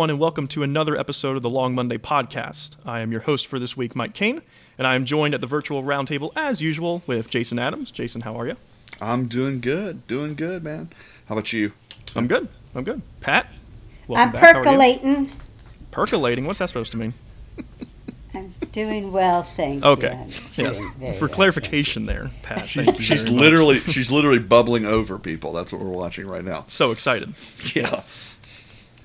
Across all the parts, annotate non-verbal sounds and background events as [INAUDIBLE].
Hello, everyone, and welcome to another episode of the Long Monday podcast. I am your host for this week, Mike Kane, and I am joined at the virtual roundtable as usual with Jason Adams. Jason, how are you? I'm doing good, doing good, man. How about you? I'm good. I'm good. Pat, welcome I'm back. percolating. Percolating. What's that supposed to mean? I'm doing well, thank okay. you. Okay. Yes. For well, clarification, there, Pat. She's, she's literally much. she's literally bubbling over people. That's what we're watching right now. So excited. [LAUGHS] Yeah.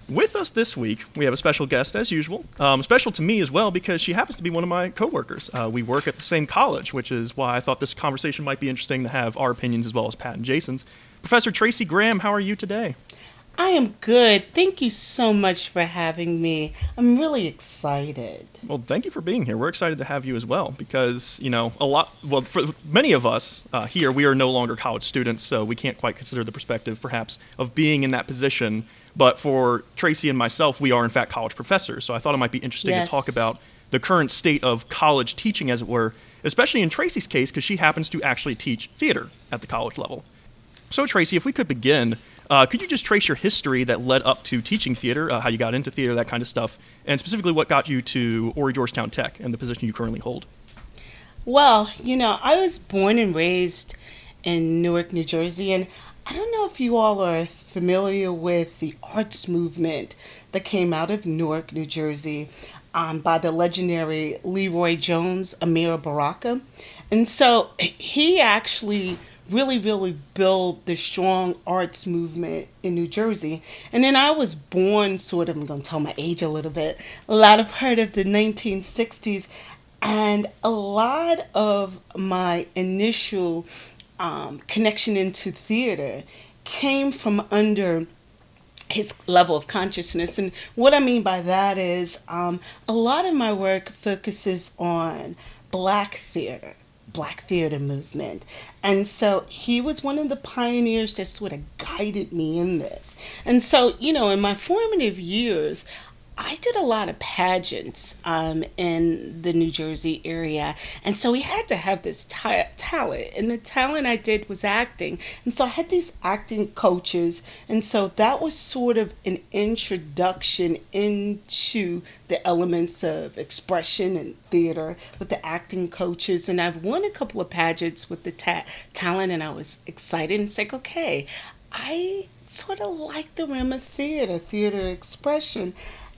With us this week, we have a special guest as usual. Um, special to me as well because she happens to be one of my coworkers. Uh, we work at the same college, which is why I thought this conversation might be interesting to have our opinions as well as Pat and Jason's. Professor Tracey Graham, how are you today? I am good. Thank you so much for having me. I'm really excited. Well, thank you for being here. We're excited to have you as well because, you know, a lot, well, for many of us uh, here, we are no longer college students, so we can't quite consider the perspective, perhaps, of being in that position. But for Tracey and myself, we are, in fact, college professors. So I thought it might be interesting yes. to talk about the current state of college teaching, as it were, especially in Tracey's case, because she happens to actually teach theater at the college level. So, Tracey, if we could begin uh, could you just trace your history that led up to teaching theater, uh, how you got into theater, that kind of stuff, and specifically what got you to Horry Georgetown Tech and the position you currently hold? Well, you know, I was born and raised in Newark, New Jersey, and I don't know if you all are familiar with the arts movement that came out of Newark, New Jersey. Um, by the legendary LeRoi Jones, Amiri Baraka. And so he actually really, really built the strong arts movement in New Jersey. And then I was born sort of, I'm going to tell my age a little bit, a lot of part of the 1960s. And a lot of my initial um, connection into theater came from under his level of consciousness. And what I mean by that is um, a lot of my work focuses on black theater black theater movement. And so he was one of the pioneers that sort of guided me in this. And so, you know, in my formative years, I did a lot of pageants um, in the New Jersey area. And so we had to have this ta- talent. And the talent I did was acting. And so I had these acting coaches. And so that was sort of an introduction into the elements of expression and theater with the acting coaches. And I've won a couple of pageants with the ta- talent. And I was excited and said, okay, I sort of like the realm of theater, theater expression.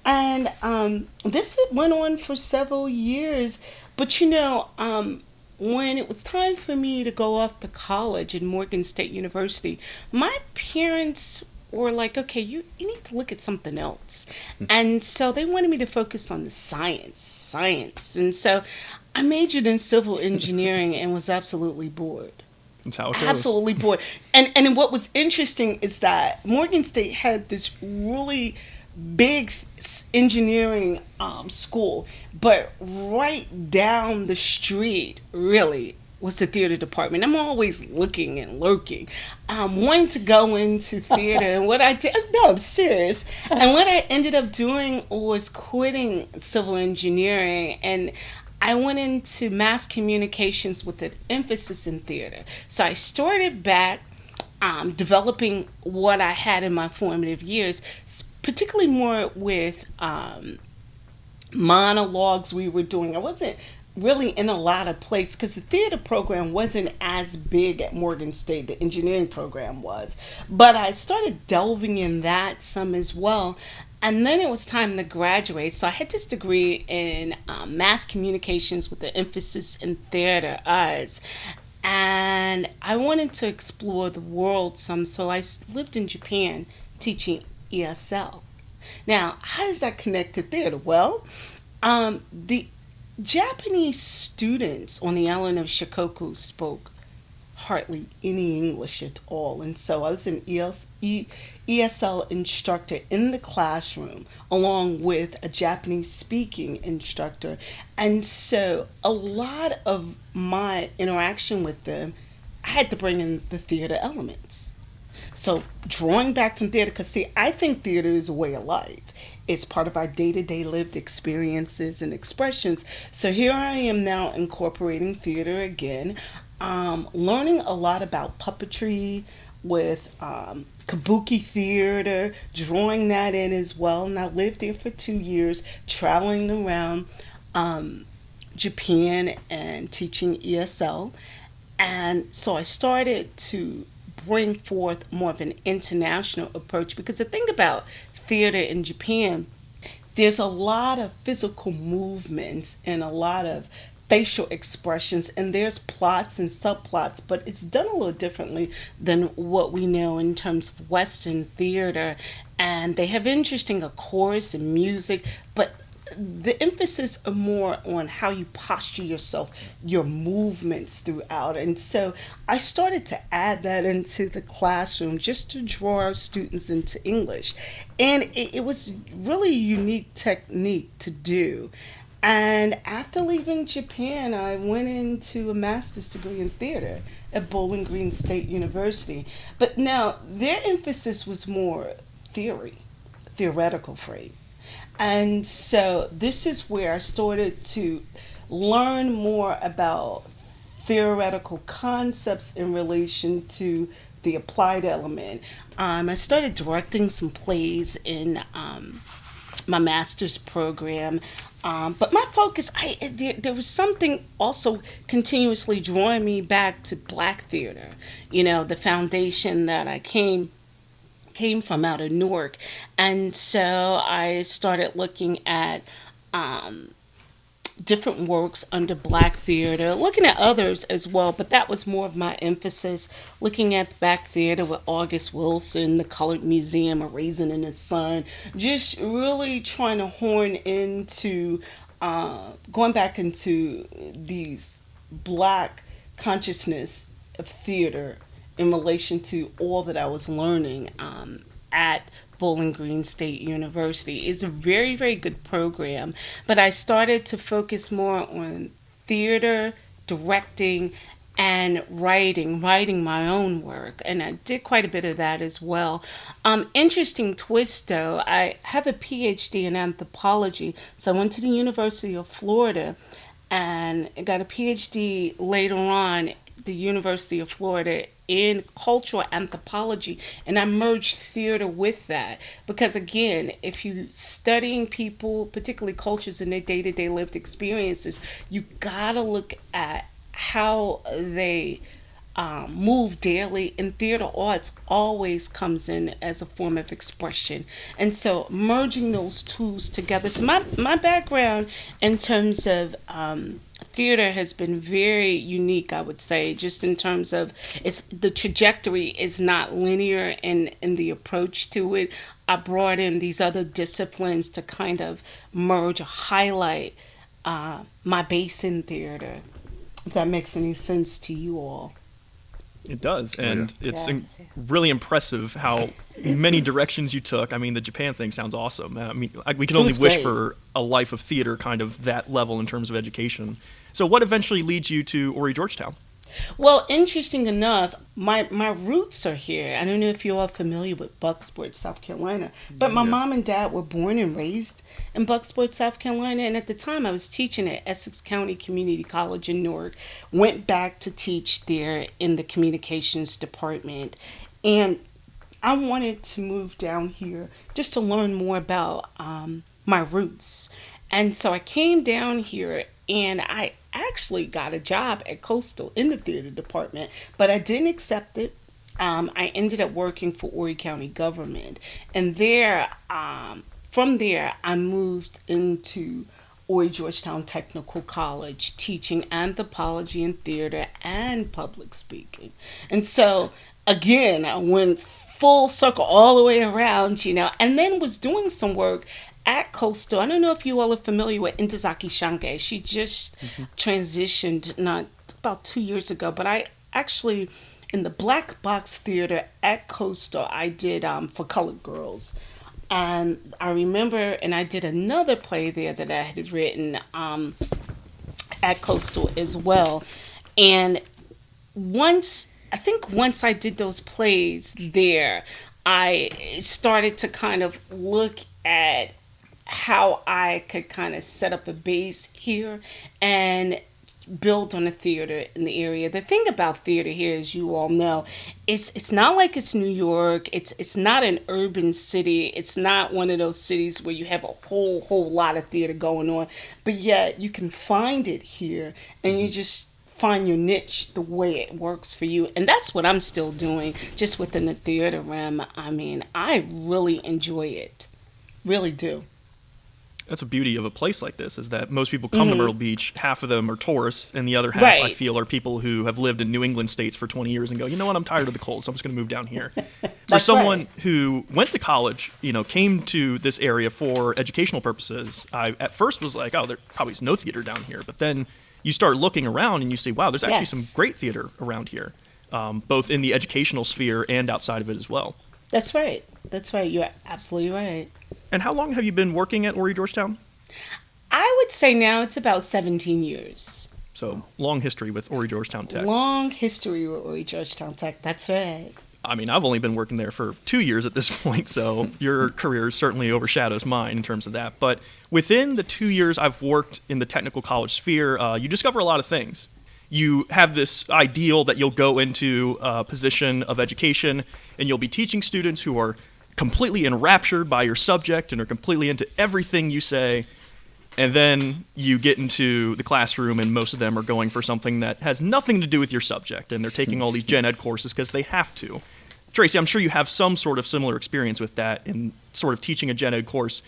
And um, this went on for several years. But you know, um, when it was time for me to go off to college at Morgan State University, my parents were like, okay, you, you need to look at something else. Hmm. and so they wanted me to focus on the science, science. And so I majored in civil [LAUGHS] engineering and was absolutely bored. That's how it goes. Absolutely bored. And and what was interesting is that Morgan State had this really big engineering um, school, but right down the street, really, was the theater department. I'm always looking and lurking, um, wanting to go into [LAUGHS] theater. and what I did, no, I'm serious. And what I ended up doing was quitting civil engineering and I went into mass communications with an emphasis in theater. So I started back um, developing what I had in my formative years, particularly more with um, monologues we were doing. I wasn't really in a lot of places because the theater program wasn't as big at Morgan State. The engineering program was, but I started delving in that some as well. And then it was time to graduate. So I had this degree in um, mass communications with the emphasis in theater arts. And I wanted to explore the world some. So I lived in Japan teaching ESL. Now, how does that connect to theater? Well, um, the Japanese students on the island of Shikoku spoke hardly any English at all. And so I was an ES, ESL instructor in the classroom along with a Japanese speaking instructor. And so a lot of my interaction with them, I had to bring in the theater elements. So drawing back from theater, because see, I think theater is a way of life. It's part of our day to day lived experiences and expressions. So here I am now incorporating theater again, um, learning a lot about puppetry, with um, kabuki theater, drawing that in as well. And I lived there for two years, traveling around um, Japan and teaching ESL. And so I started to bring forth more of an international approach because the thing about theater in Japan, there's a lot of physical movements and a lot of facial expressions and there's plots and subplots but it's done a little differently than what we know in terms of western theater and they have interesting of course and music but the emphasis are more on how you posture yourself, your movements throughout. And so I started to add that into the classroom just to draw our students into English. And it, it was really a unique technique to do. And after leaving Japan, I went into a master's degree in theater at Bowling Green State University. But now their emphasis was more theory, theoretical frame. And so this is where I started to learn more about theoretical concepts in relation to the applied element. Um, I started directing some plays in um, my master's program. Um, but my focus, I there, there, was something also continuously drawing me back to black theater. You know, the foundation that I came came from out of Newark. And so I started looking at um, different works under black theater, looking at others as well, but that was more of my emphasis, looking at black theater with August Wilson, the Colored Museum, A Raisin in the Sun, just really trying to horn into uh, going back into these black consciousness of theater in relation to all that I was learning um, at Bowling Green State University. It's a very, very good program, but I started to focus more on theater, directing, and writing, writing my own work. And I did quite a bit of that as well. Um, interesting twist though, I have a PhD in anthropology. So I went to the University of Florida and got a PhD later on the University of Florida in cultural anthropology and I merged theater with that. Because again if you studying people particularly cultures and their day-to-day lived experiences you gotta look at how they um, move daily and theater arts always comes in as a form of expression. And so merging those tools together so my, my background in terms of um, theater has been very unique i would say just in terms of it's the trajectory is not linear in in the approach to it. I brought in these other disciplines to kind of merge or highlight uh, my base in theater if that makes any sense to you all it does, oh, and yeah. it's in- really impressive how many directions you took. I mean, the Japan thing sounds awesome. I mean, I, we can only wish great. for a life of theater, kind of that level in terms of education. So, what eventually leads you to Horry Georgetown? Well, interesting enough, my my roots are here. I don't know if you're familiar with Bucksport, South Carolina, but my yeah. mom and dad were born and raised in Bucksport, South Carolina, and at the time I was teaching at Essex County Community College in Newark. Went back to teach there in the communications department, and I wanted to move down here just to learn more about um, my roots. And so I came down here and I actually got a job at Coastal in the theater department, but I didn't accept it. Um, I ended up working for Horry County government, and there, um, from there, I moved into Horry Georgetown Technical College, teaching anthropology and theater and public speaking. And so, again, I went full circle all the way around, you know, and then was doing some work at Coastal, I don't know if you all are familiar with Ntozake Shange. She just mm-hmm. transitioned not about two years ago, but I actually in the Black Box Theater at Coastal, I did um, for colored girls. And I remember, and I did another play there that I had written um, at Coastal as well. And once, I think once I did those plays there, I started to kind of look at how I could kind of set up a base here and built on a theater in the area. The thing about theater here, as you all know, it's it's not like it's New York. It's it's not an urban city. It's not one of those cities where you have a whole whole lot of theater going on. But yet you can find it here, and you mm-hmm. just find your niche the way it works for you. And that's what I'm still doing, just within the theater realm. I mean, I really enjoy it, really do that's a beauty of a place like this is that most people come mm-hmm. to Myrtle Beach. Half of them are tourists, and the other half, right. I feel, are people who have lived in New England states for 20 years and go, you know what, I'm tired of the cold, so I'm just going to move down here. [LAUGHS] for someone right. who went to college, you know, came to this area for educational purposes, I at first was like, oh, there probably is no theater down here, but then you start looking around and you see, wow, there's actually yes. some great theater around here, um, both in the educational sphere and outside of it as well. That's right. That's right. You're absolutely right. And how long have you been working at Horry Georgetown? I would say now it's about 17 years. So long history with Horry Georgetown Tech. Long history with Horry Georgetown Tech. That's right. I mean, I've only been working there for two years at this [LAUGHS] point, so your career certainly overshadows mine in terms of that. But within the two years I've worked in the technical college sphere, uh, you discover a lot of things. You have this ideal that you'll go into a position of education and you'll be teaching students who are completely enraptured by your subject and are completely into everything you say. And then you get into the classroom, and most of them are going for something that has nothing to do with your subject, and they're taking all these [LAUGHS] gen ed courses because they have to. Tracey, I'm sure you have some sort of similar experience with that in sort of teaching a gen ed course,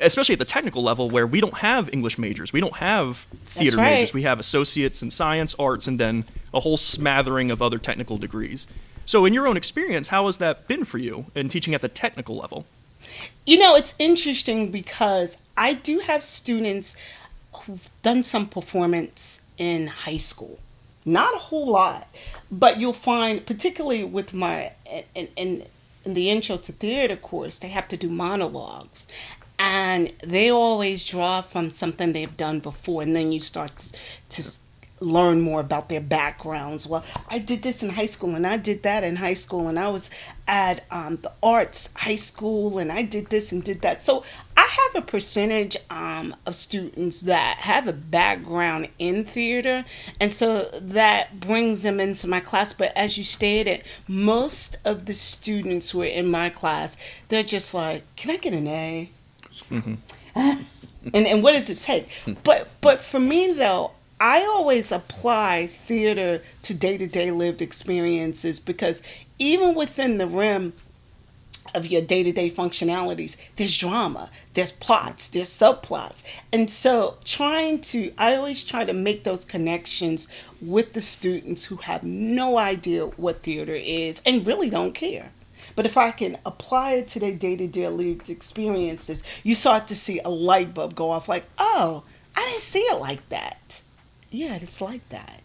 especially at the technical level where we don't have English majors, we don't have theater right. majors, we have associates in science, arts, and then a whole smattering of other technical degrees. So, in your own experience, how has that been for you in teaching at the technical level? You know, it's interesting because I do have students who've done some performance in high school. Not a whole lot, but you'll find, particularly with my in, in, in the intro to theater course, they have to do monologues and they always draw from something they've done before and then you start to learn more about their backgrounds. Well, I did this in high school and I did that in high school and I was at um, the arts high school and I did this and did that. So I have a percentage um, of students that have a background in theater and so that brings them into my class. But as you stated, most of the students who are in my class, they're just like, can I get an A? Mm-hmm. [LAUGHS] and and what does it take? But but for me though, I always apply theater to day to day lived experiences because even within the rim of your day to day functionalities, there's drama, there's plots, there's subplots. And so, trying to, I always try to make those connections with the students who have no idea what theater is and really don't care. But if I can apply it to their day to day lived experiences, you start to see a light bulb go off like, oh, I didn't see it like that. Yeah, it's like that.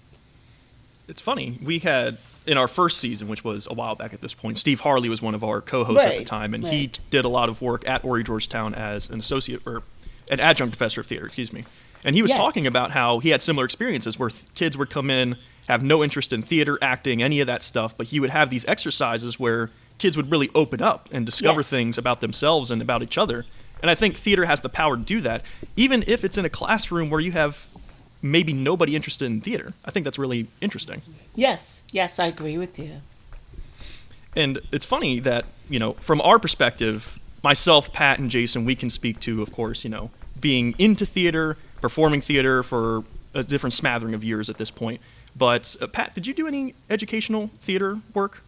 It's funny. We had in our first season, which was a while back at this point, Steve Harley was one of our co-hosts right, at the time, and right. he did a lot of work at Horry Georgetown as an associate or an adjunct professor of theater. Excuse me. And he was yes. talking about how he had similar experiences where th- kids would come in, have no interest in theater, acting, any of that stuff, but he would have these exercises where kids would really open up and discover yes. things about themselves and about each other. And I think theater has the power to do that, even if it's in a classroom where you have maybe nobody interested in theater. I think that's really interesting. Yes, yes, I agree with you. And it's funny that, you know, from our perspective, myself, Pat, and Jason, we can speak to, of course, you know, being into theater, performing theater for a different smattering of years at this point. But, uh, Pat, did you do any educational theater work?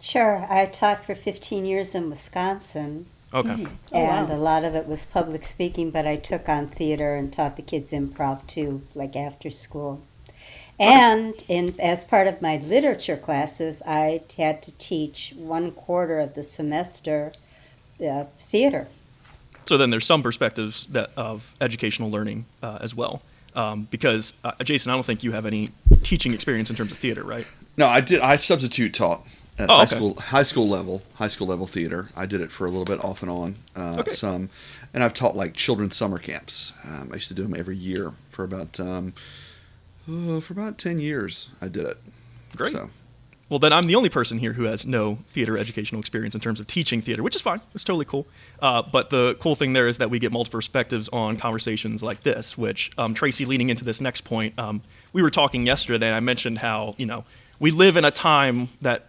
Sure. I taught for 15 years in Wisconsin. Okay. Mm. Oh, and a lot of it was public speaking, but I took on theater and taught the kids improv too, like after school. And in as part of my literature classes, I had to teach one quarter of the semester uh, theater. So then there's some perspectives that of educational learning uh, as well. Um, because uh, Jason, I don't think you have any teaching experience in terms of theater, right? No, I did. I substitute taught at oh, high okay. school high school level high school level theater. I did it for a little bit off and on uh, okay. some, and I've taught like children's summer camps. Um, I used to do them every year for about um, uh, for about ten years. I did it. Great. So. well, then I'm the only person here who has no theater educational experience in terms of teaching theater, which is fine. It's totally cool. Uh, but the cool thing there is that we get multiple perspectives on conversations like this, which um, Tracey, leading into this next point, um, we were talking yesterday, and I mentioned how, you know, we live in a time that,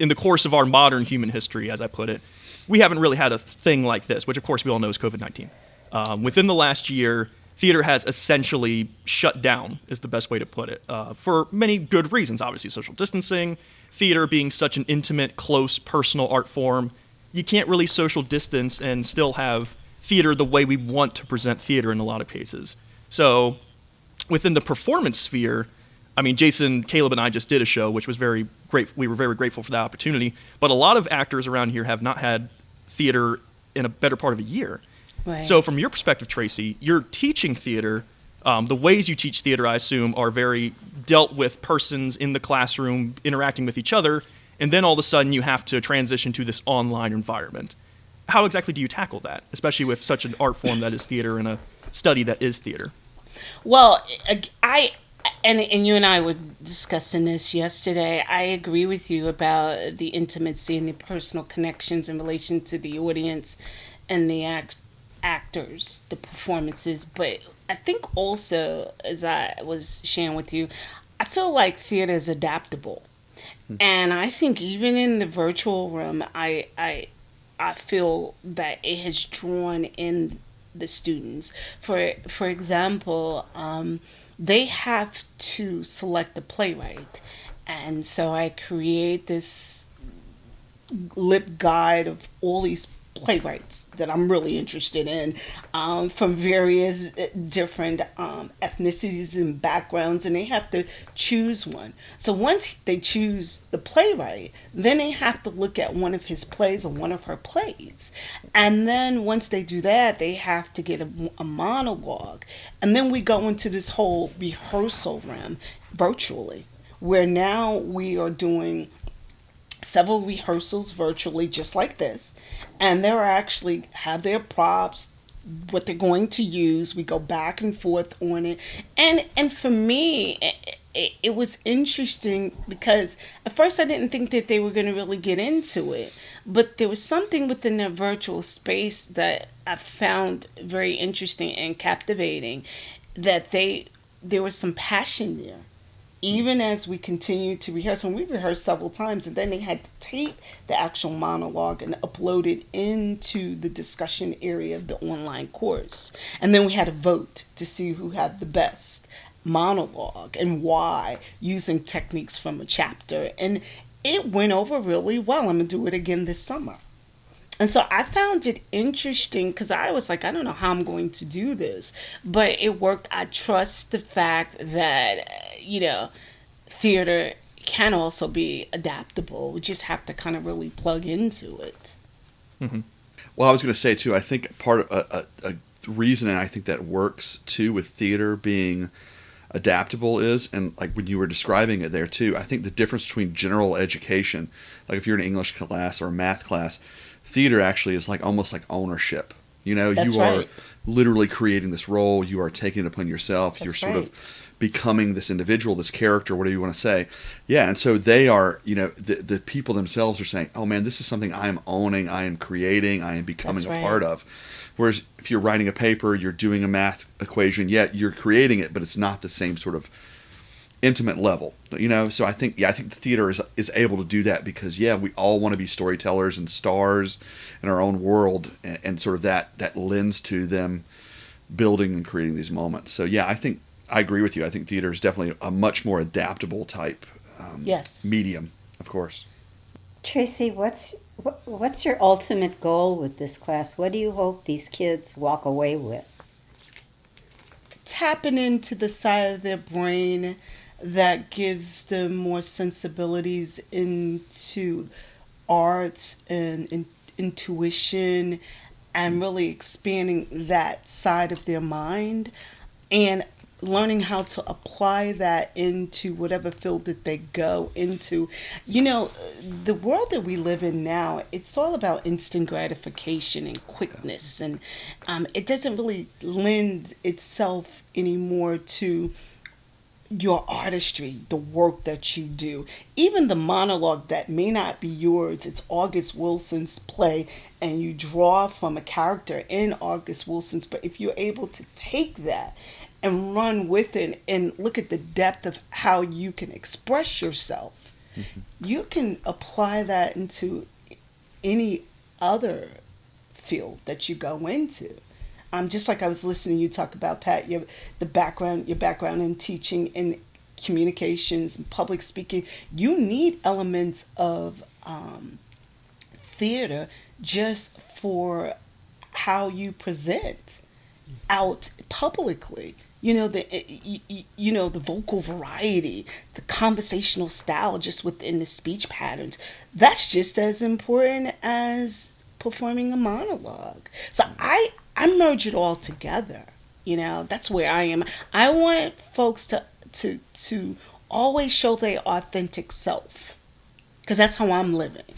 in the course of our modern human history, as I put it, we haven't really had a thing like this, which of course we all know is COVID 19. Um, within the last year, theater has essentially shut down, is the best way to put it, uh, for many good reasons. Obviously, social distancing, theater being such an intimate, close, personal art form, you can't really social distance and still have theater the way we want to present theater in a lot of cases. So, within the performance sphere, I mean, Jason, Caleb, and I just did a show, which was very great. We were very grateful for that opportunity. But a lot of actors around here have not had theater in a better part of a year. Right. So, from your perspective, Tracey, you're teaching theater. Um, the ways you teach theater, I assume, are very dealt with persons in the classroom interacting with each other, and then all of a sudden you have to transition to this online environment. How exactly do you tackle that, especially with such an art form that is theater and a study that is theater? Well, I and and you and I were discussing this yesterday. I agree with you about the intimacy and the personal connections in relation to the audience and the act actors, the performances, but I think also, as I was sharing with you, I feel like theater is adaptable. Hmm. And I think even in the virtual room, I, I, I feel that it has drawn in the students. For, for example, um, they have to select a playwright. And so I create this lip guide of all these playwrights that I'm really interested in um, from various uh, different um, ethnicities and backgrounds, and they have to choose one. So once they choose the playwright, then they have to look at one of his plays or one of her plays. And then once they do that, they have to get a, a monologue. And then we go into this whole rehearsal realm virtually, where now we are doing several rehearsals virtually just like this. And they're actually have their props what they're going to use. We go back and forth on it. And and for me it, it, it was interesting because at first i didn't think that they were going to really get into it. But there was something within their virtual space that i found very interesting and captivating that they there was some passion there even as we continued to rehearse, and we rehearsed several times, and then they had to tape the actual monologue and upload it into the discussion area of the online course. And then we had a vote to see who had the best monologue and why using techniques from a chapter. And it went over really well. I'm going to do it again this summer. And so I found it interesting because I was like, I don't know how I'm going to do this, but it worked. I trust the fact that, you know, theater can also be adaptable. We just have to kind of really plug into it. Mm-hmm. Well, I was going to say too. I think part of a, a, a reason, and I think that works too with theater being adaptable is and like when you were describing it there too i think the difference between general education like if you're in an english class or a math class theater actually is like almost like ownership. You know, That's you right. are literally creating this role. You are taking it upon yourself. That's You're sort right. of becoming this individual, this character, whatever you want to say. Yeah, and so they are, you know, the the people themselves are saying, "Oh man, this is something I am owning, I am creating, I am becoming a part of." Whereas if you're writing a paper, you're doing a math equation, yet you're creating it, but it's not the same sort of intimate level you know? So i think yeah i think the theater is is able to do that because yeah we all want to be storytellers and stars in our own world and, and, sort of that that lends to them building and creating these moments. So yeah i think i agree with you. I think theater is definitely a much more adaptable type um, yes. medium of course. Tracey what's what, what's your ultimate goal with this class? What do you hope these kids walk away with? Tapping into the side of their brain that gives them more sensibilities into art and in, intuition and really expanding that side of their mind and learning how to apply that into whatever field that they go into. You know, the world that we live in now, it's all about instant gratification and quickness, and um, it doesn't really lend itself anymore to your artistry, the work that you do, even the monologue that may not be yours, it's August Wilson's play, and you draw from a character in August Wilson's. But if you're able to take that and run with it and look at the depth of how you can express yourself, mm-hmm. you can apply that into any other field that you go into. Um, just like I was listening you talk about Pat, your the background, your background in teaching and communications and public speaking, you need elements of um, theater just for how you present out publicly. You know the you, you know the vocal variety the conversational style just within the speech patterns. That's just as important as performing a monologue. So i I merge it all together. You know, that's where I am. I want folks to to to always show their authentic self because that's how I'm living.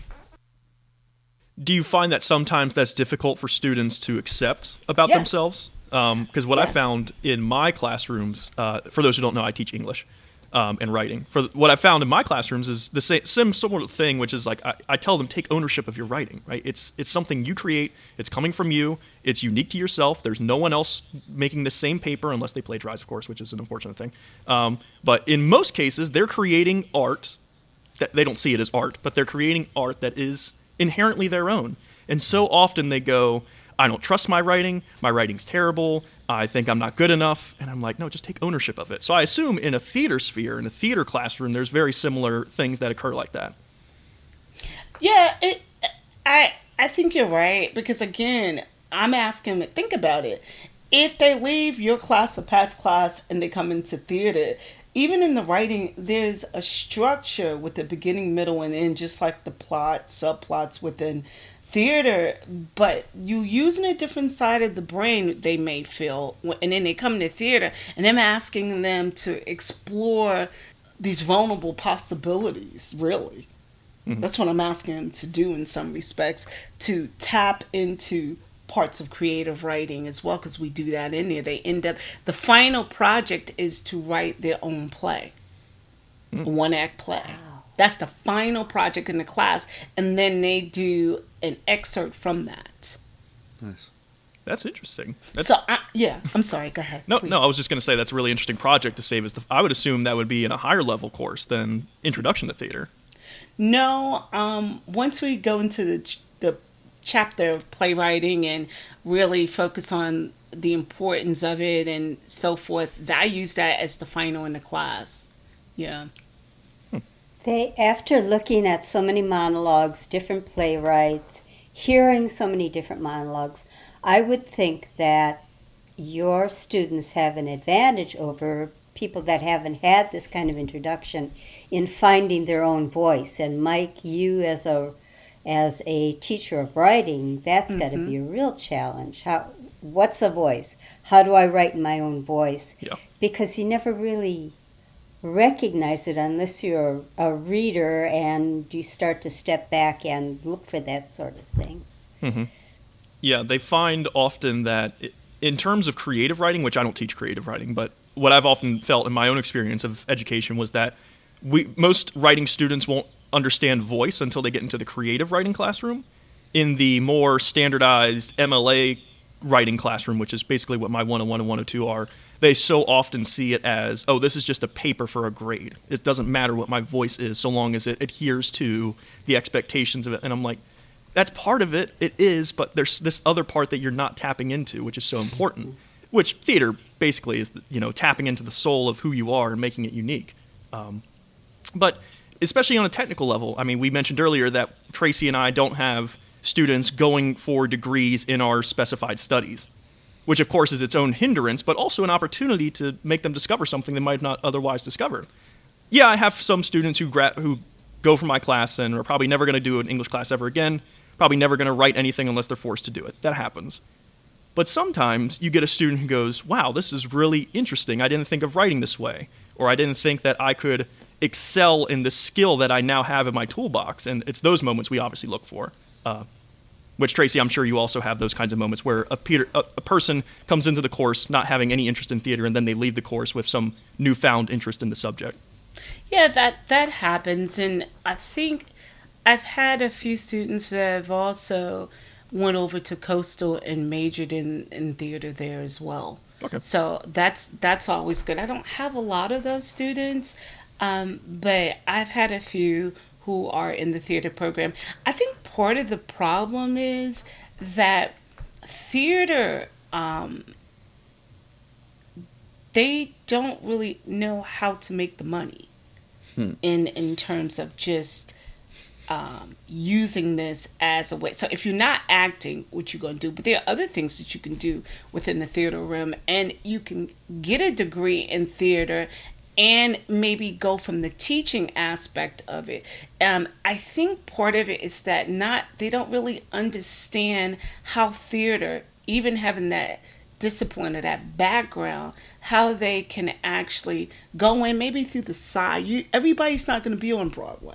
Do you find that sometimes that's difficult for students to accept about yes. themselves? Because um, what yes. I found in my classrooms, uh, for those who don't know, I teach English um, and writing. For what I found in my classrooms is the same, sort thing, which is like I, I, tell them take ownership of your writing. Right? It's it's something you create. It's coming from you. It's unique to yourself. There's no one else making the same paper unless they plagiarize, of course, which is an unfortunate thing. Um, but in most cases, they're creating art that they don't see it as art, but they're creating art that is inherently their own. And so often they go, I don't trust my writing. My writing's terrible. I think I'm not good enough. And I'm like, no, just take ownership of it. So I assume in a theater sphere, in a theater classroom, there's very similar things that occur like that. Yeah, it, I I think you're right because again, I'm asking. Think about it. If they leave your class or Pat's class and they come into theater, even in the writing, there's a structure with the beginning, middle, and end, just like the plot, subplots within theater, but you using a different side of the brain they may feel, and then they come to theater, and I'm asking them to explore these vulnerable possibilities. Really, mm-hmm. that's what I'm asking them to do in some respects to tap into parts of creative writing as well because we do that in there they end up the final project is to write their own play mm. one act play wow. that's the final project in the class and then they do an excerpt from that. Nice. That's interesting. That's, so uh, yeah, I'm sorry. Go ahead. No, please. no. I was just going to say that's a really interesting project to save. As the, I would assume that would be in a higher level course than Introduction to Theater. No. Um, once we go into the the chapter of playwriting and really focus on the importance of it and so forth, I use that as the final in the class. Yeah. They, after looking at so many monologues, different playwrights, hearing so many different monologues, I would think that your students have an advantage over people that haven't had this kind of introduction in finding their own voice. And Mike, you as a as a teacher of writing, that's mm-hmm. got to be a real challenge. How what's a voice? How do I write in my own voice? Yeah. Because you never really recognize it unless you're a reader and you start to step back and look for that sort of thing. Mm-hmm. Yeah, they find often that in terms of creative writing, which I don't teach creative writing, but what I've often felt in my own experience of education was that we most writing students won't understand voice until they get into the creative writing classroom. In the more standardized MLA writing classroom, which is basically what my 101 and 102 are, they so often see it as, oh, this is just a paper for a grade. It doesn't matter what my voice is so long as it adheres to the expectations of it. And I'm like, that's part of it. It is, but there's this other part that you're not tapping into, which is so important. Which theater basically is, you know, tapping into the soul of who you are and making it unique. Um, but especially on a technical level, I mean, we mentioned earlier that Tracey and I don't have students going for degrees in our specified studies which of course is its own hindrance, but also an opportunity to make them discover something they might not otherwise discover. Yeah, I have some students who gra- who go from my class and are probably never going to do an English class ever again, probably never going to write anything unless they're forced to do it. That happens. But sometimes you get a student who goes, "Wow, this is really interesting. I didn't think of writing this way." Or I didn't think that I could excel in the skill that I now have in my toolbox. And it's those moments we obviously look for. Uh, Which Tracey, I'm sure you also have those kinds of moments where a, Peter, a, a person comes into the course not having any interest in theater, and then they leave the course with some newfound interest in the subject. Yeah, that that happens, and I think I've had a few students that have also went over to Coastal and majored in in theater there as well. Okay. So that's that's always good. I don't have a lot of those students, um, but I've had a few who are in the theater program. I think part of the problem is that theater um, they don't really know how to make the money Hmm. in in terms of just um, using this as a way. So if you're not acting, what you're going to do? But there are other things that you can do within the theater room, and you can get a degree in theater and maybe go from the teaching aspect of it. Um, I think part of it is that not they don't really understand how theater, even having that discipline or that background, how they can actually go in maybe through the side. You everybody's not going to be on Broadway.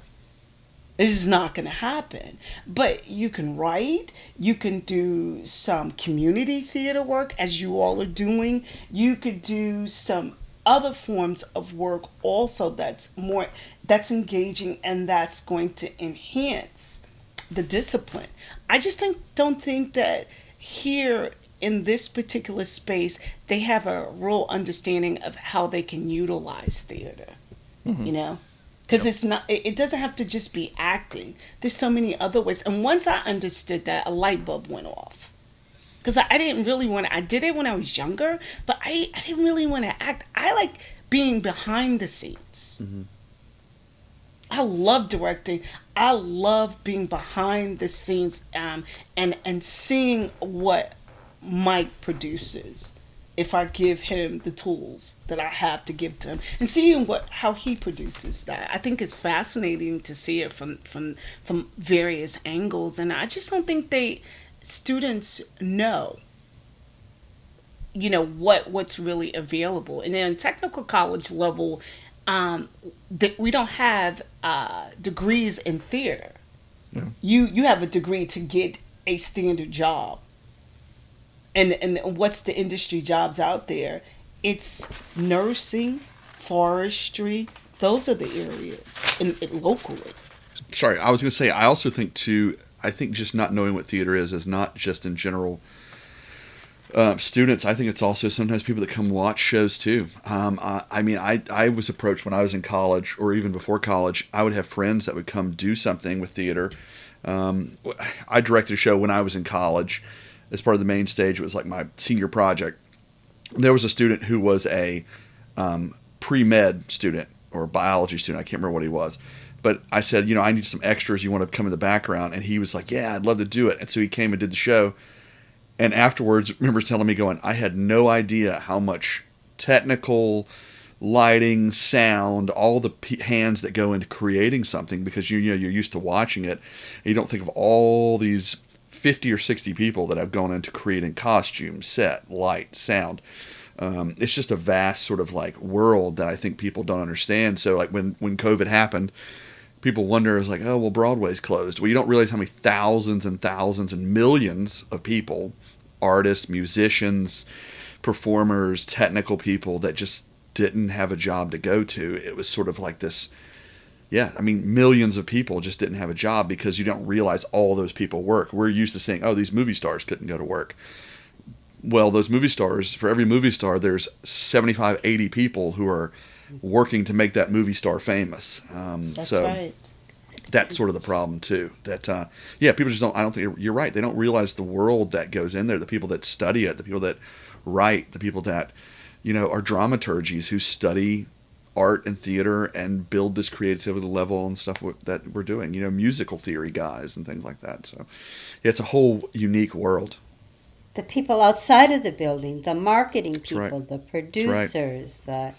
This is not going to happen. But you can write, you can do some community theater work as you all are doing. You could do some other forms of work also that's more that's engaging and that's going to enhance the discipline. I just think don't think that here in this particular space they have a real understanding of how they can utilize theater. Mm-hmm. You know? because it's not it doesn't have to just be acting there's so many other ways and once i understood that a light bulb went off because I, I didn't really want to i did it when i was younger but i, I didn't really want to act. I like being behind the scenes. I love directing. I love being behind the scenes um, and and seeing what mike produces if I give him the tools that I have to give to him and seeing what how he produces that. I think it's fascinating to see it from from from various angles and I just don't think they students know you know what what's really available. And then technical college level um that we don't have uh degrees in theater. You you have a degree to get a standard job and and what's the industry jobs out there it's nursing forestry those are the areas in, in locally sorry, I was going to say, I also think too. I think just not knowing what theater is is not just in general uh, students. I think it's also sometimes people that come watch shows too. Um, I, I mean, I I was approached when I was in college or even before college. I would have friends that would come do something with theater. Um, I directed a show when I was in college as part of the main stage. It was like my senior project. There was a student who was a um, pre med student or biology student. I can't remember what he was. But I said, you know, I need some extras. You want to come in the background? And he was like, yeah, I'd love to do it. And so he came and did the show. And afterwards, remember telling me, going, I had no idea how much technical lighting, sound, all the p- hands that go into creating something because you, you know you're used to watching it. You don't think of all these 50 or 60 people that have gone into creating costumes, set, light, sound. Um, it's just a vast sort of like world that I think people don't understand. So like when when COVID happened, people wonder is like, oh well, Broadway's closed. Well, you don't realize how many thousands and thousands and millions of people, artists, musicians, performers, technical people that just didn't have a job to go to. It was sort of like this. Yeah, I mean, millions of people just didn't have a job because you don't realize all those people work. We're used to saying, oh, these movie stars couldn't go to work well those movie stars for every movie star there's 75 80 people who are working to make that movie star famous. Um, that's so right. that's sort of the problem too that uh, yeah people just don't i don't think you're, you're right. They don't realize the world that goes in there the people that study it the people that write the people that you know are dramaturgies who study art and theater and build this creativity level and stuff that we're doing you know musical theory guys and things like that. So yeah, it's a whole unique world. The people outside of the building, the marketing right. people, the right. producers, the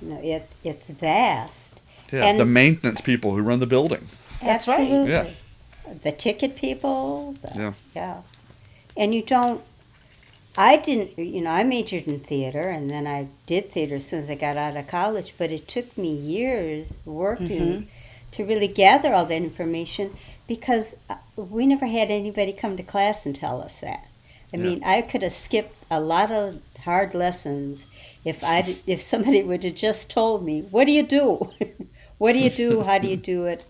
you know, it, it's vast. yeah And- the maintenance people who run the building That's right. Yeah. The ticket people. The, Yeah. Yeah. And you don't. I didn't. You know, I majored in theater, and then I did theater as soon as I got out of college. But it took me years working to really gather all that information because uh, we never had anybody come to class and tell us that. I Yeah. mean, I could have skipped a lot of hard lessons if I if somebody would have just told me, "What do you do? [LAUGHS] what do you do? How do you do it?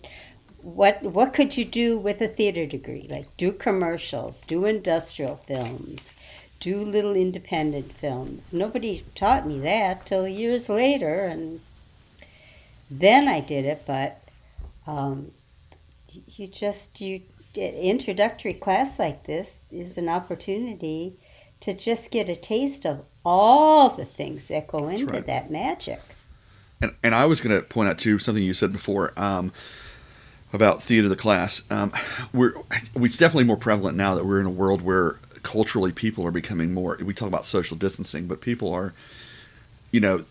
What what could you do with a theater degree? Like do commercials, do industrial films, do little independent films." Nobody taught me that till years later, and then I did it. But um, you- you just you introductory class like this is an opportunity to just get a taste of all the things that go into right. that magic. And, and I was going to point out too something you said before um, about theater, the class. Um, we're it's definitely more prevalent now that we're in a world where culturally people are becoming more. We talk about social distancing, but people are, you know,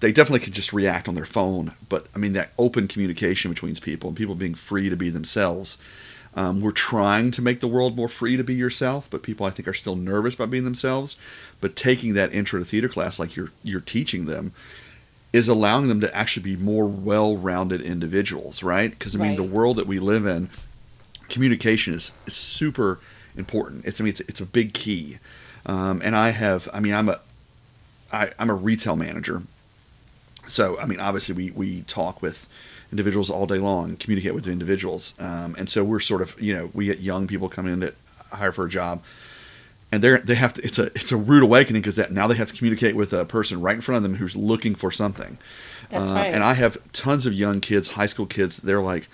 they definitely can just react on their phone. But I mean that open communication between people and people being free to be themselves. Um, we're trying to make the world more free to be yourself, but people I think are still nervous about being themselves. But taking that intro to theater class, like you're you're teaching them, is allowing them to actually be more well-rounded individuals, right? Because I mean, the world that we live in, communication is, is super important. It's I mean, it's, it's a big key. Um, and I have, I mean, I'm a, I, I'm a retail manager, so I mean, obviously we we talk with individuals all day long, communicate with individuals, um, and so we're sort of, you know, we get young people coming in to hire for a job and they're they have to it's a it's a rude awakening because that now they have to communicate with a person right in front of them who's looking for something. That's Uh, right. and i have tons of young kids high school kids they're like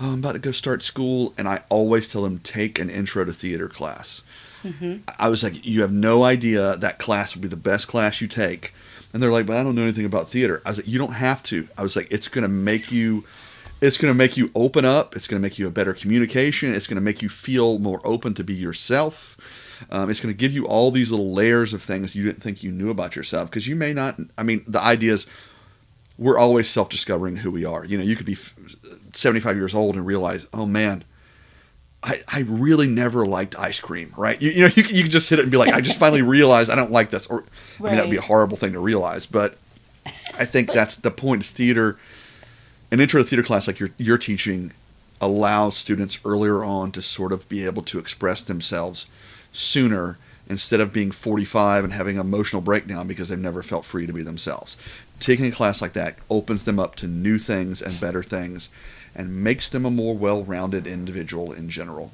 oh, i'm about to go start school and i always tell them take an intro to theater class. I was like you have no idea that class will be the best class you take and they're like but i don't know anything about theater. I was like you don't have to. I was like it's going to make you it's going to make you open up. It's going to make you a better communication. It's going to make you feel more open to be yourself. Um, it's going to give you all these little layers of things you didn't think you knew about yourself. Because you may not i mean the idea is we're always self-discovering who we are. You know you could be 75 years old and realize oh man I, I really never liked ice cream, right? You, you know, you, can- you can just hit it and be like, I just finally [LAUGHS] realized I don't like this. Or, I mean, that would be a horrible thing to realize. But I think that's the point is theater, an intro to theater class like you're, you're teaching allows students earlier on to sort of be able to express themselves sooner instead of being 45 and having an emotional breakdown because they've never felt free to be themselves. Taking a class like that opens them up to new things and better things and makes them a more well-rounded individual in general.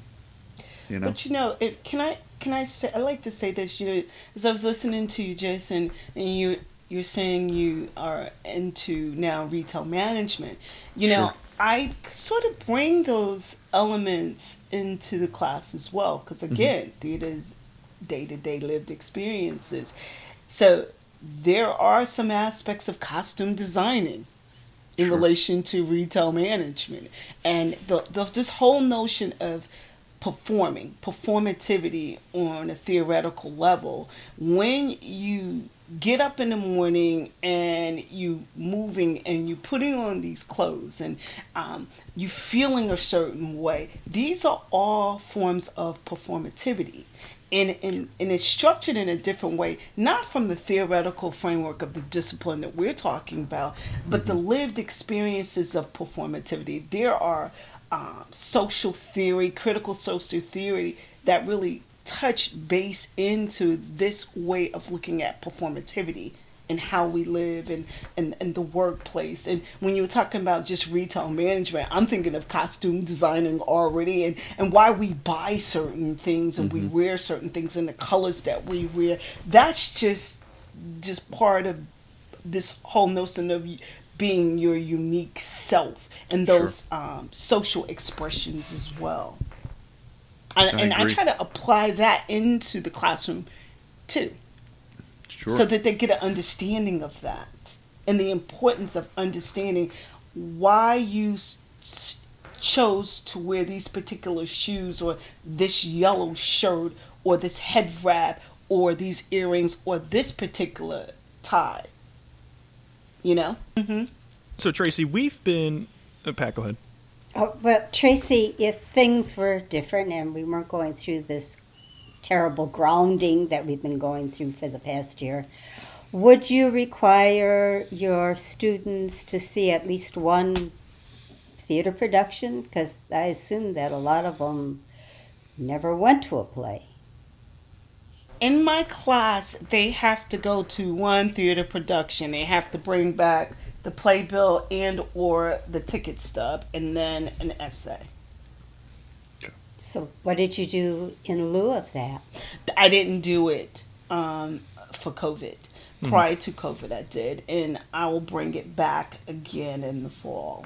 You know? But you know, if can I can I say I like to say this, you know, as I was listening to you, Jason, and you you're saying you are into now retail management. You know, Sure. I sort of bring those elements into the class as well, because mm-hmm. again, theater is day to day lived experiences. So there are some aspects of costume designing in Sure. relation to retail management and the, the, this whole notion of performing performativity on a theoretical level when you get up in the morning and you moving and you putting on these clothes and um, you feeling a certain way these are all forms of performativity and, and, and it's structured in a different way, not from the theoretical framework of the discipline that we're talking about, but the lived experiences of performativity. There are um, social theory, critical social theory that really touch base into this way of looking at performativity and how we live and, and, and the workplace. And when you were talking about just retail management, I'm thinking of costume designing already and, and why we buy certain things and we wear certain things and the colors that we wear. That's just just part of this whole notion of being your unique self and those um, social expressions as well. And, I and I try to apply that into the classroom too Sure. so that they get an understanding of that and the importance of understanding why you s- s- chose to wear these particular shoes or this yellow shirt or this head wrap or these earrings or this particular tie. You know? Mhm. So Tracey, we've been. Uh, Pat, go ahead. Oh, well, Tracey, if things were different and we weren't going through this terrible grounding that we've been going through for the past year, would you require your students to see at least one theater production? Because I assume that a lot of them never went to a play. In my class, they have to go to one theater production. They have to bring back the playbill and or the ticket stub and then an essay. So, what did you do in lieu of that? I didn't do it um, for COVID. Prior to COVID, I did, and I will bring it back again in the fall.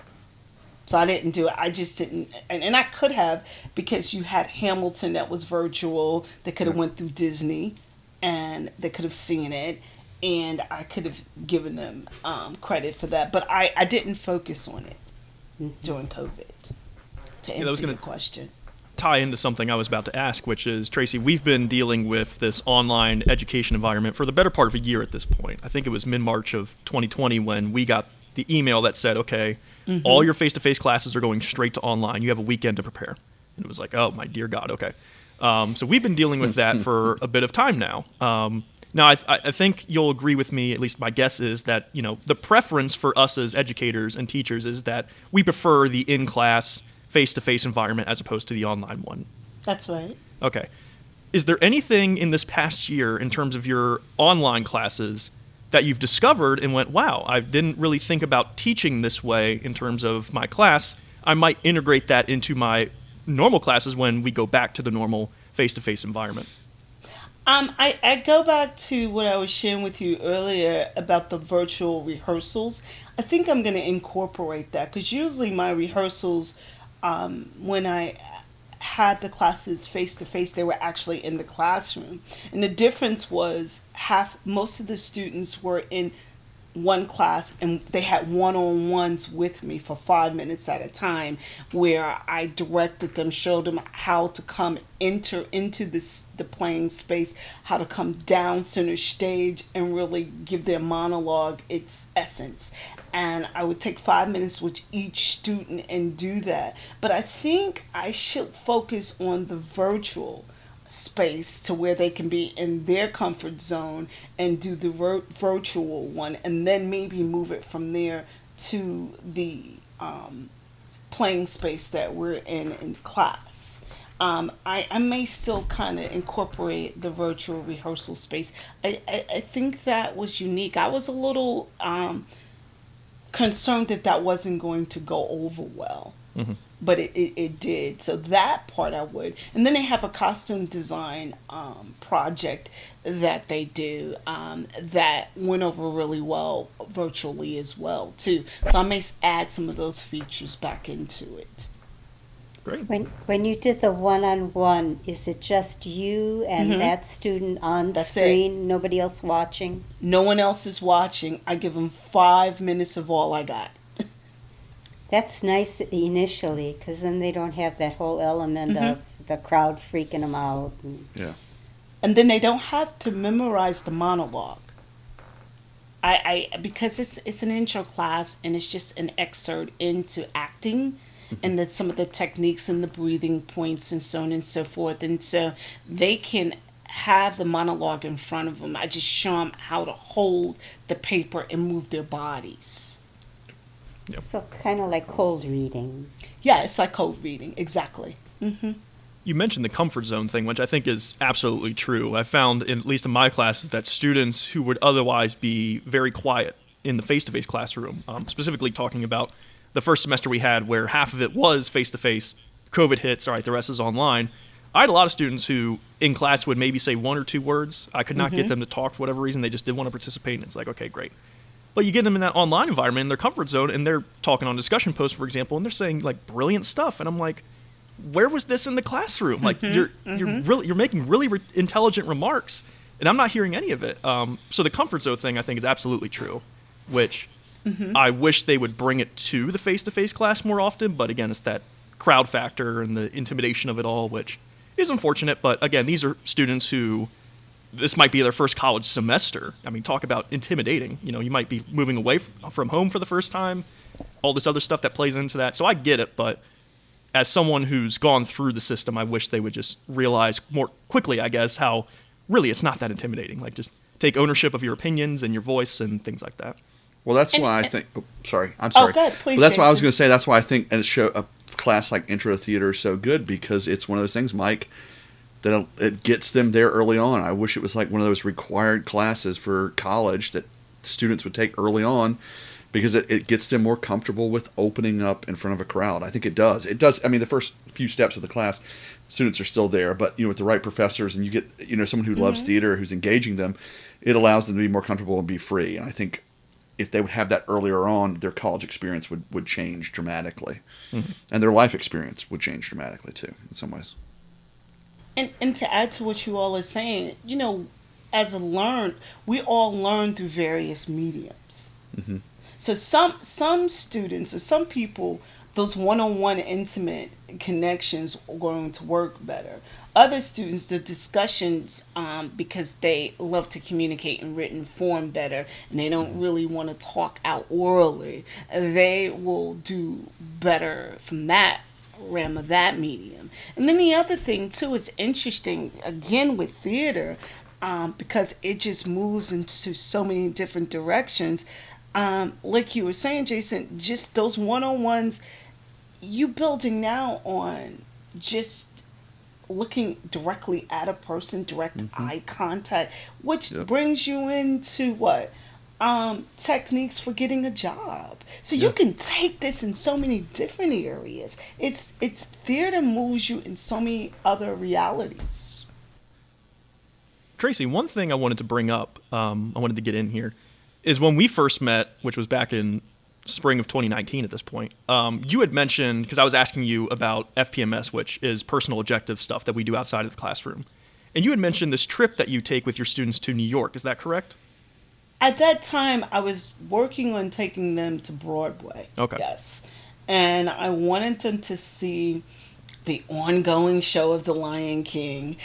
So I didn't do it. I just didn't, and, and I could have because you had Hamilton that was virtual. They could have went through Disney, and they could have seen it, and I could have given them um, credit for that. But I, I didn't focus on it during COVID. To answer that was gonna- your question. Tie into something I was about to ask, which is Tracey, we've been dealing with this online education environment for the better part of a year at this point. I think it was mid March of 2020 when we got the email that said, okay, all your face to face classes are going straight to online. You have a weekend to prepare. And it was like, oh, my dear God, okay. Um, so we've been dealing with that for [LAUGHS] a bit of time now. Um, now, I, I think you'll agree with me. At least my guess is that you know the preference for us as educators and teachers is that we prefer the in-class, face-to-face environment as opposed to the online one. That's right. Okay. Is there anything in this past year in terms of your online classes that you've discovered and went, wow, I didn't really think about teaching this way in terms of my class? I might integrate that into my normal classes when we go back to the normal face to face environment. Um, I, I go back to what I was sharing with you earlier about the virtual rehearsals. I think I'm going to incorporate that because usually my rehearsals, um, when I had the classes face to face, they were actually in the classroom. And the difference was half, most of the students were in one class and they had one-on-ones with me for five minutes at a time where i directed them showed them how to come enter into this the playing space how to come down center stage and really give their monologue its essence and i would take five minutes with each student and do that. But i think i should focus on the virtual space to where they can be in their comfort zone and do the vir- virtual one and then maybe move it from there to the um, playing space that we're in in class. Um, I, I may still kind of incorporate the virtual rehearsal space. I, I, I think that was unique. I was a little um, concerned that that wasn't going to go over well but it, it, it did. So that part I would. And then they have a costume design um, project that they do um, that went over really well virtually as well too. So I may add some of those features back into it. Great. When when you did the one on one, is it just you and Mhm. that student on the it. screen, nobody else watching? No one else is watching. I give them five minutes of all I got. [LAUGHS] That's nice initially, because then they don't have that whole element Mhm. of the crowd freaking them out. And Yeah. and then they don't have to memorize the monologue. I, I because it's it's an intro class and it's just an excerpt into acting and then some of the techniques and the breathing points and so on and so forth and so they can have the monologue in front of them. I just show them how to hold the paper and move their bodies. Yep. So kind of like cold reading. Yeah, it's like cold reading exactly. hmm You mentioned the comfort zone thing, which I think is absolutely true. I found, in, at least in my classes, that students who would otherwise be very quiet in the face to face classroom, um, specifically talking about the first semester we had where half of it was face to face, COVID hits, all right, the rest is online. I had a lot of students who in class would maybe say one or two words. I could not get mm-hmm. them to talk for whatever reason. They just didn't want to participate. And it's like, okay, great. But you get them in that online environment in their comfort zone and they're talking on discussion posts, for example, and they're saying like brilliant stuff. And I'm like, where was this in the classroom? Like mm-hmm. you're you're mm-hmm. really you're making really re- intelligent remarks, and I'm not hearing any of it. Um, so the comfort zone thing I think is absolutely true, which Mm-hmm. I wish they would bring it to the face to face class more often. But again, it's that crowd factor and the intimidation of it all, which is unfortunate. But again, these are students who this might be their first college semester. I mean, talk about intimidating. You know, you might be moving away from home for the first time, all this other stuff that plays into that. So I get it, but as someone who's gone through the system, I wish they would just realize more quickly, I guess, how really it's not that intimidating. Like, just take ownership of your opinions and your voice and things like that. Well, that's And- why I and- think. Oh, sorry, I'm sorry. Oh, go ahead, please, Well, that's why I was going to say. That's why I think a show a class like Intro to Theater is so good because it's one of those things, Mike, that it gets them there early on. I wish it was like one of those required classes for college that students would take early on because it, it gets them more comfortable with opening up in front of a crowd. I think it does. It does. I mean, the first few steps of the class, students are still there, but you know, with the right professors and you get you know someone who loves mm-hmm. theater who's engaging them, it allows them to be more comfortable and be free. And I think if they would have that earlier on, their college experience would, would change dramatically, and their life experience would change dramatically too, in some ways. And and to add to what you all are saying, you know, as a learn, we all learn through various mediums. Mhm. So some some students or some people, those one-on-one intimate connections are going to work better. Other students, the discussions, um, because they love to communicate in written form better, and they don't really want to talk out orally, they will do better from that realm of that medium. And then the other thing too is interesting again with theater, um, because it just moves into so many different directions. Um, like you were saying, Jason, just those one on ones, you building now on just looking directly at a person, direct eye contact, which Yep. brings you into what? um, techniques for getting a job. So you can take this in so many different areas. It's it's theater moves you in so many other realities. Tracey, one thing I wanted to bring up, um, I wanted to get in here, is when we first met, which was back in spring of 2019 at this point, um, you had mentioned, because I was asking you about FPMS, which is personal objective stuff that we do outside of the classroom. And you had mentioned this trip that you take with your students to New York. Is that correct? At that time, I was working on taking them to Broadway. Okay. Yes, and I wanted them to see the ongoing show of The Lion King,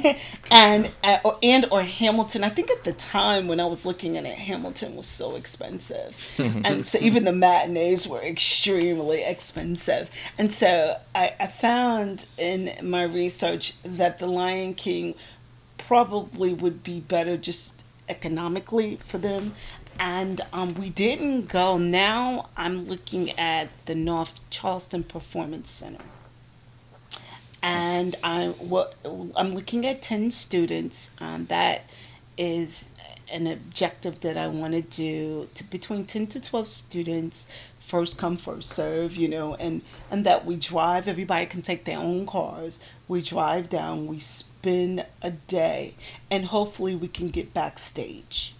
[LAUGHS] and uh, or, and or Hamilton. I think at the time when I was looking at it, Hamilton was so expensive, [LAUGHS] and so even the matinees were extremely expensive. And so I, I found in my research that The Lion King probably would be better just economically for them. And um, we didn't go. Now I'm looking at the North Charleston Performance Center. And I, what, I'm looking at 10 students. Um, that is an objective that I want to do to between 10 to 12 students first come first serve you know and and that we drive everybody can take their own cars we drive down we spend a day and hopefully we can get backstage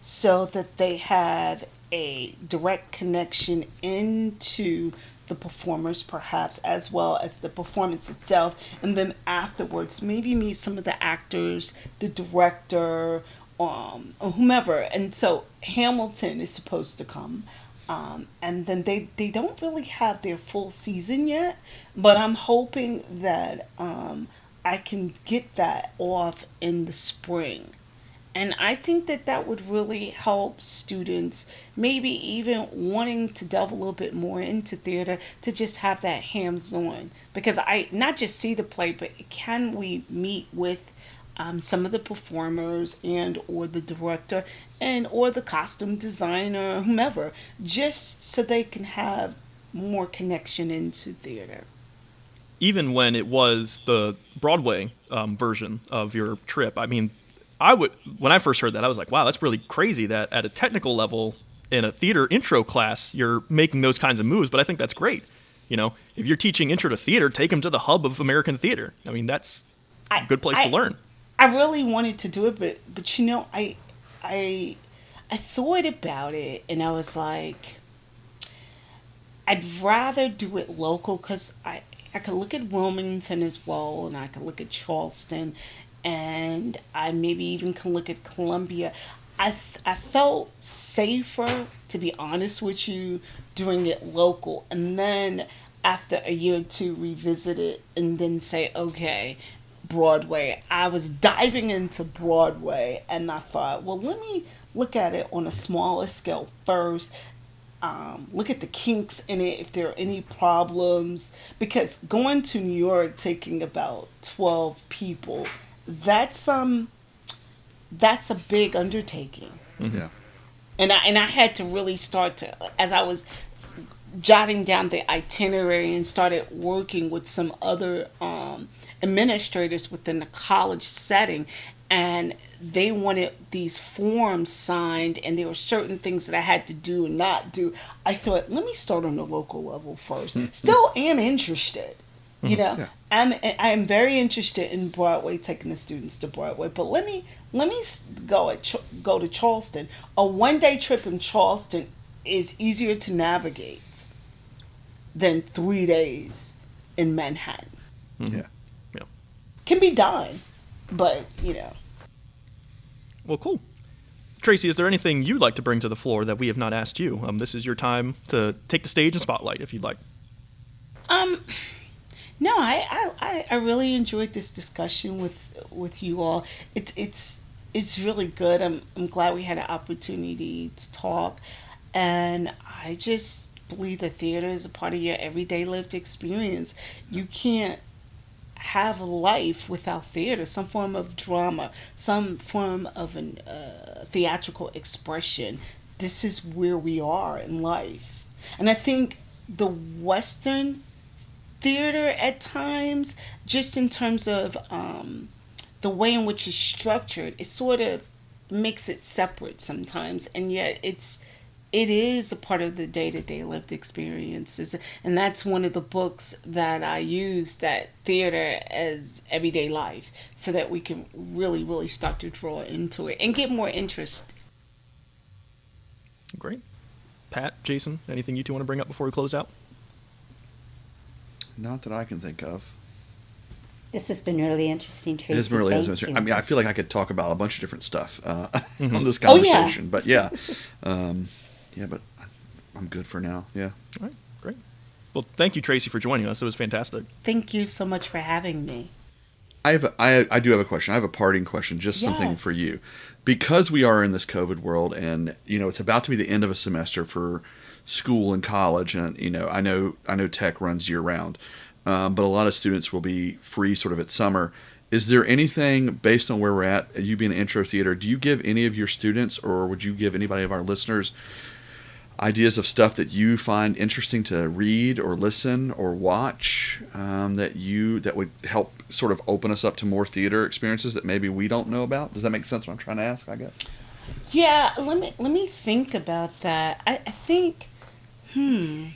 so that they have a direct connection into the performers perhaps as well as the performance itself and then afterwards maybe meet some of the actors the director um, or whomever. And so hamilton is supposed to come um, and then they, they don't really have their full season yet but i'm hoping that um, i can get that off in the spring and I think that that would really help students, maybe even wanting to delve a little bit more into theater, to just have that hands on. Because I not just see the play, but can we meet with um, some of the performers and or the director and or the costume designer, whomever, just so they can have more connection into theater. even when it was the Broadway um, version of your trip, I mean, I would when I first heard that, I was like, wow, that's really crazy that at a technical level in a theater intro class, you're making those kinds of moves. But I think that's great. You know, if you're teaching intro to theater, take them to the hub of American theater. I mean, that's a I- good place I- to learn. I really wanted to do it, but but you know, I I I thought about it, and I was like, I'd rather do it local because I I could look at Wilmington as well, and I could look at Charleston, and I maybe even can look at Columbia. I th- I felt safer, to be honest with you, doing it local, and then after a year or two revisit it, and then say, okay, Broadway. I was diving into Broadway, and I thought, well, let me look at it on a smaller scale first. Um, look at the kinks in it, if there are any problems. Because going to New York, taking about twelve people, that's um, that's a big undertaking. Yeah. and I and I had to really start to as I was jotting down the itinerary and started working with some other um, administrators within the college setting and they wanted these forms signed and there were certain things that I had to do and not do. I thought, let me start on the local level first. [LAUGHS] Still am interested. You know, Yeah. I'm I am very interested in Broadway, taking the students to Broadway. But let me let me go at go to Charleston. A one day trip in Charleston is easier to navigate than three days in Manhattan. Yeah. Yeah. Can be done, but you know. Well, cool. Tracey, is there anything you'd like to bring to the floor that we have not asked you? Um, this is your time to take the stage and spotlight, if you'd like. Um, no, I, I, I- really enjoyed this discussion with with you all. It's it's it's really good. I'm I'm glad we had an opportunity to talk, and I just believe that theater is a part of your everyday lived experience. You can't have a life without theater, some form of drama, some form of an uh, theatrical expression. This is where we are in life, and I think the Western theater at times, just in terms of um, the way in which it's structured, it sort of makes it separate sometimes, and yet it's it is a part of the day-to-day lived experiences and that's one of the books that i use that theater as everyday life so that we can really really start to draw into it and get more interest Great. Pat, Jason, anything you two want to bring up before we close out? Not that I can think of. This has been really interesting, Tracey. It is really Thank interesting. you. I mean, I feel like I could talk about a bunch of different stuff uh, [LAUGHS] Mm-hmm. on this Oh, yeah. conversation, but yeah, [LAUGHS] um, yeah, but I'm good for now. Yeah. All right, great. Well, thank you, Tracey, for joining us. It was fantastic. thank you so much for having me I have a, I, I do have a question. I have a parting question, just something for you. Because we are in this COVID world and you know it's about to be the end of a semester for school and college and you know I know I know tech runs year round. Um, but a lot of students will be free sort of at summer. Is there anything based on where we're at, you being an intro theater, do you give any of your students or would you give anybody of our listeners ideas of stuff that you find interesting to read or listen or watch um, that you that would help sort of open us up to more theater experiences that maybe we don't know about does that make sense what i'm trying to ask i guess Yeah, let me let me think about that. I, I think, hmm.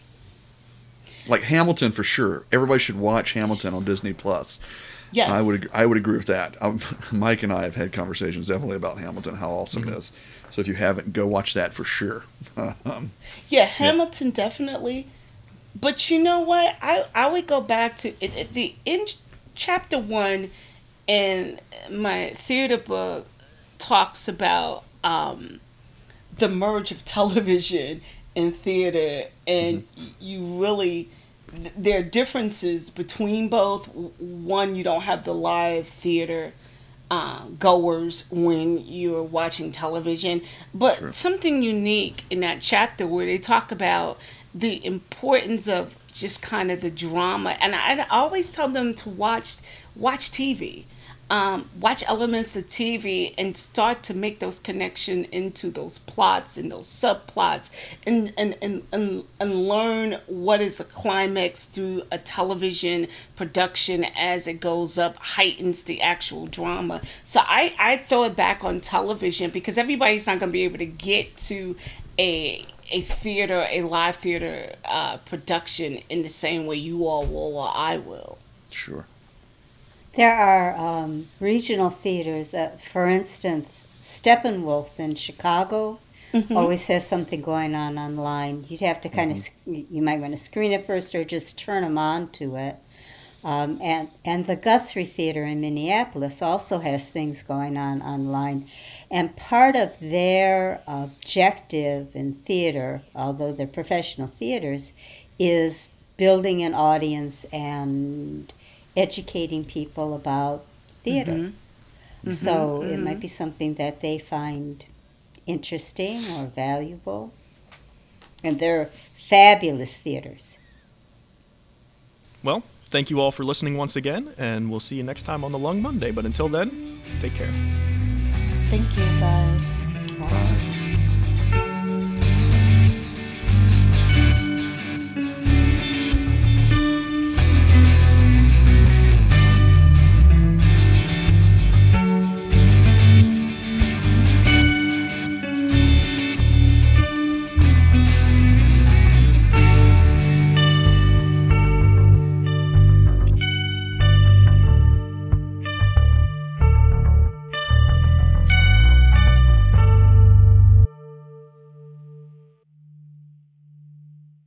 like hamilton for sure everybody should watch hamilton on disney plus Yes. i would i would agree with that um, [LAUGHS] mike and i have had conversations definitely about hamilton how awesome it is so if you haven't go watch that for sure [LAUGHS] um, Yeah, Hamilton definitely. But you know what? I I would go back to it, it- the in chapter one in my theater book talks about um, the merge of television and theater, and you really there are differences between both. One, you don't have the live theater uh, goers when you're watching television, but something unique in that chapter where they talk about the importance of just kind of the drama, and I, I always tell them to watch watch TV. Um, watch elements of TV and start to make those connection into those plots and those subplots and, and, and, and, and learn what is a climax through a television production as it goes up heightens the actual drama. So I, I throw it back on television because everybody's not going to be able to get to a a theater, a live theater uh, production in the same way you all will or I will. sure There are um, regional theaters. Uh, for instance, Steppenwolf in Chicago always has something going on online. You'd have to kind of, you might want to screen it first or just turn them on to it. Um, and, and the Guthrie Theater in Minneapolis also has things going on online. And part of their objective in theater, although they're professional theaters, is building an audience and educating people about theater. Mm-hmm. Mm-hmm. So it might mm-hmm. be something that they find interesting or valuable. And they're fabulous theaters. Well, thank you all for listening once again, and we'll see you next time on the Lung Monday. But until then, take care. Thank you. Bye. Bye.